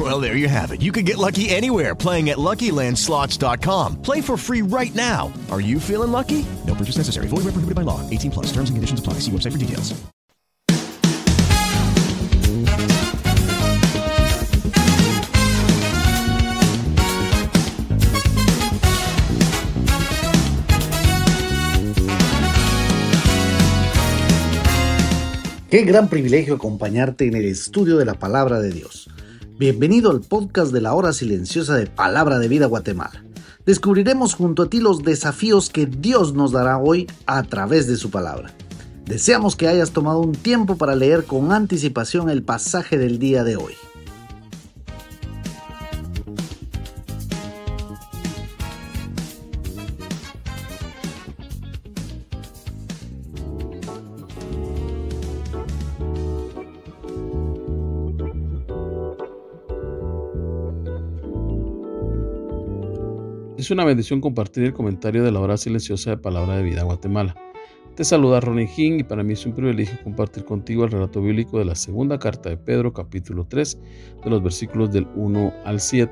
Well, there you have it. You can get lucky anywhere playing at LuckyLandSlots.com. Play for free right now. Are you feeling lucky? No purchase necessary. Void where prohibited by law. 18 plus. Terms and conditions apply. See website for details. Qué gran privilegio acompañarte en el estudio de la palabra de Dios. Bienvenido al podcast de la hora silenciosa de Palabra de Vida Guatemala. Descubriremos junto a ti los desafíos que Dios nos dará hoy a través de su palabra. Deseamos que hayas tomado un tiempo para leer con anticipación el pasaje del día de hoy. Es una bendición compartir el comentario de la hora silenciosa de Palabra de Vida Guatemala. Te saluda Ronnie King y para mí es un privilegio compartir contigo el relato bíblico de la segunda carta de Pedro, capítulo 3, de los versículos del 1 al 7.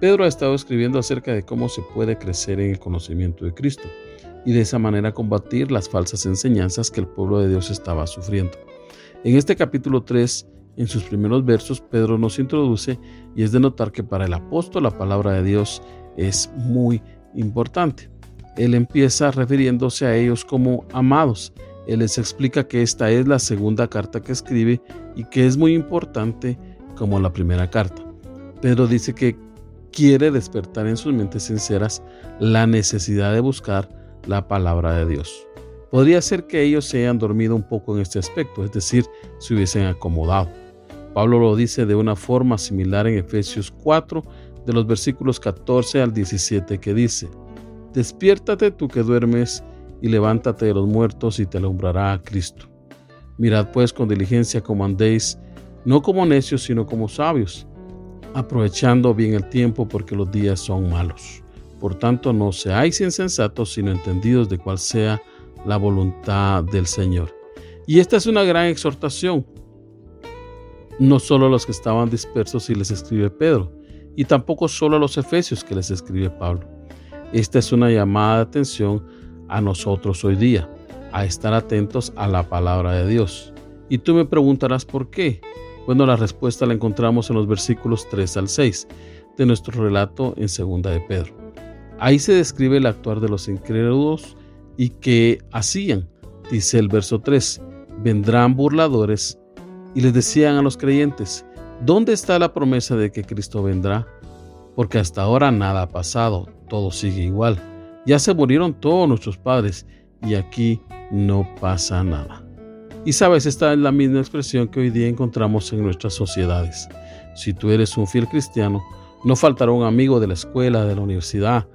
Pedro ha estado escribiendo acerca de cómo se puede crecer en el conocimiento de Cristo y de esa manera combatir las falsas enseñanzas que el pueblo de Dios estaba sufriendo. En este capítulo 3, en sus primeros versos, Pedro nos introduce y es de notar que para el apóstol la palabra de Dios es muy importante. Él empieza refiriéndose a ellos como amados. Él les explica que esta es la segunda carta que escribe y que es muy importante como la primera carta. Pedro dice que quiere despertar en sus mentes sinceras la necesidad de buscar la palabra de Dios. Podría ser que ellos se hayan dormido un poco en este aspecto, es decir, se hubiesen acomodado. Pablo lo dice de una forma similar en Efesios 4, de los versículos 14 al 17 que dice, Despiértate tú que duermes y levántate de los muertos y te alumbrará a Cristo. Mirad pues con diligencia como andéis, no como necios, sino como sabios, aprovechando bien el tiempo porque los días son malos. Por tanto, no seáis insensatos, sino entendidos de cuál sea la voluntad del Señor. Y esta es una gran exhortación, no solo a los que estaban dispersos y les escribe Pedro, y tampoco solo a los efesios que les escribe Pablo. Esta es una llamada de atención a nosotros hoy día, a estar atentos a la palabra de Dios. Y tú me preguntarás por qué. Bueno, la respuesta la encontramos en los versículos 3 al 6 de nuestro relato en segunda de Pedro. Ahí se describe el actuar de los incrédulos y que hacían, dice el verso 3, vendrán burladores y les decían a los creyentes, ¿Dónde está la promesa de que Cristo vendrá? Porque hasta ahora nada ha pasado, todo sigue igual. Ya se murieron todos nuestros padres y aquí no pasa nada. Y sabes, esta es la misma expresión que hoy día encontramos en nuestras sociedades. Si tú eres un fiel cristiano, no faltará un amigo de la escuela, de la universidad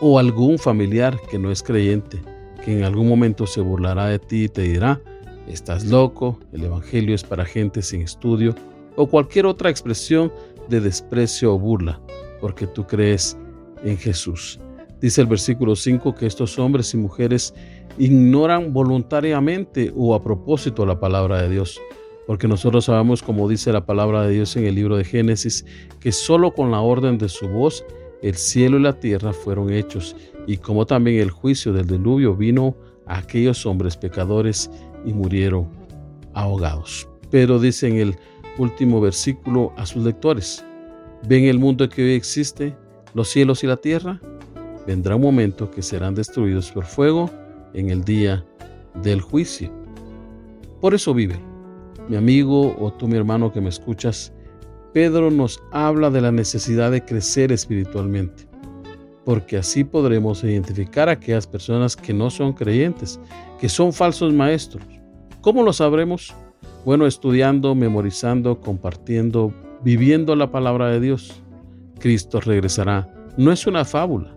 o algún familiar que no es creyente, que en algún momento se burlará de ti y te dirá, estás loco, el Evangelio es para gente sin estudio o cualquier otra expresión de desprecio o burla, porque tú crees en Jesús. Dice el versículo 5 que estos hombres y mujeres ignoran voluntariamente o a propósito la palabra de Dios, porque nosotros sabemos, como dice la palabra de Dios en el libro de Génesis, que solo con la orden de su voz el cielo y la tierra fueron hechos, y como también el juicio del diluvio vino a aquellos hombres pecadores y murieron ahogados. Pero dice en el último versículo a sus lectores. ¿Ven el mundo que hoy existe, los cielos y la tierra? Vendrá un momento que serán destruidos por fuego en el día del juicio. Por eso vive. Mi amigo o tú mi hermano que me escuchas, Pedro nos habla de la necesidad de crecer espiritualmente, porque así podremos identificar a aquellas personas que no son creyentes, que son falsos maestros. ¿Cómo lo sabremos? Bueno, estudiando, memorizando, compartiendo, viviendo la palabra de Dios. Cristo regresará. No es una fábula.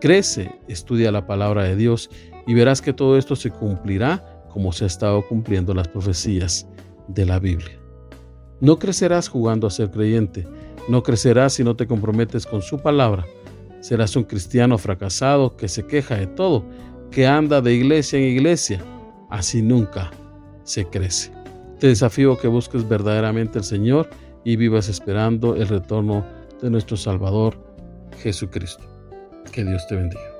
Crece, estudia la palabra de Dios y verás que todo esto se cumplirá como se ha estado cumpliendo las profecías de la Biblia. No crecerás jugando a ser creyente, no crecerás si no te comprometes con su palabra. Serás un cristiano fracasado que se queja de todo, que anda de iglesia en iglesia. Así nunca se crece. Te desafío que busques verdaderamente al Señor y vivas esperando el retorno de nuestro Salvador Jesucristo. Que Dios te bendiga.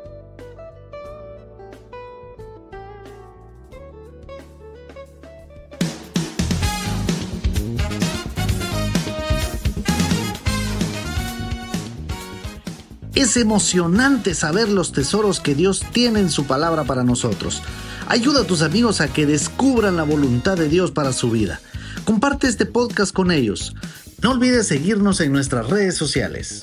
Es emocionante saber los tesoros que Dios tiene en su palabra para nosotros. Ayuda a tus amigos a que descubran la voluntad de Dios para su vida. Comparte este podcast con ellos. No olvides seguirnos en nuestras redes sociales.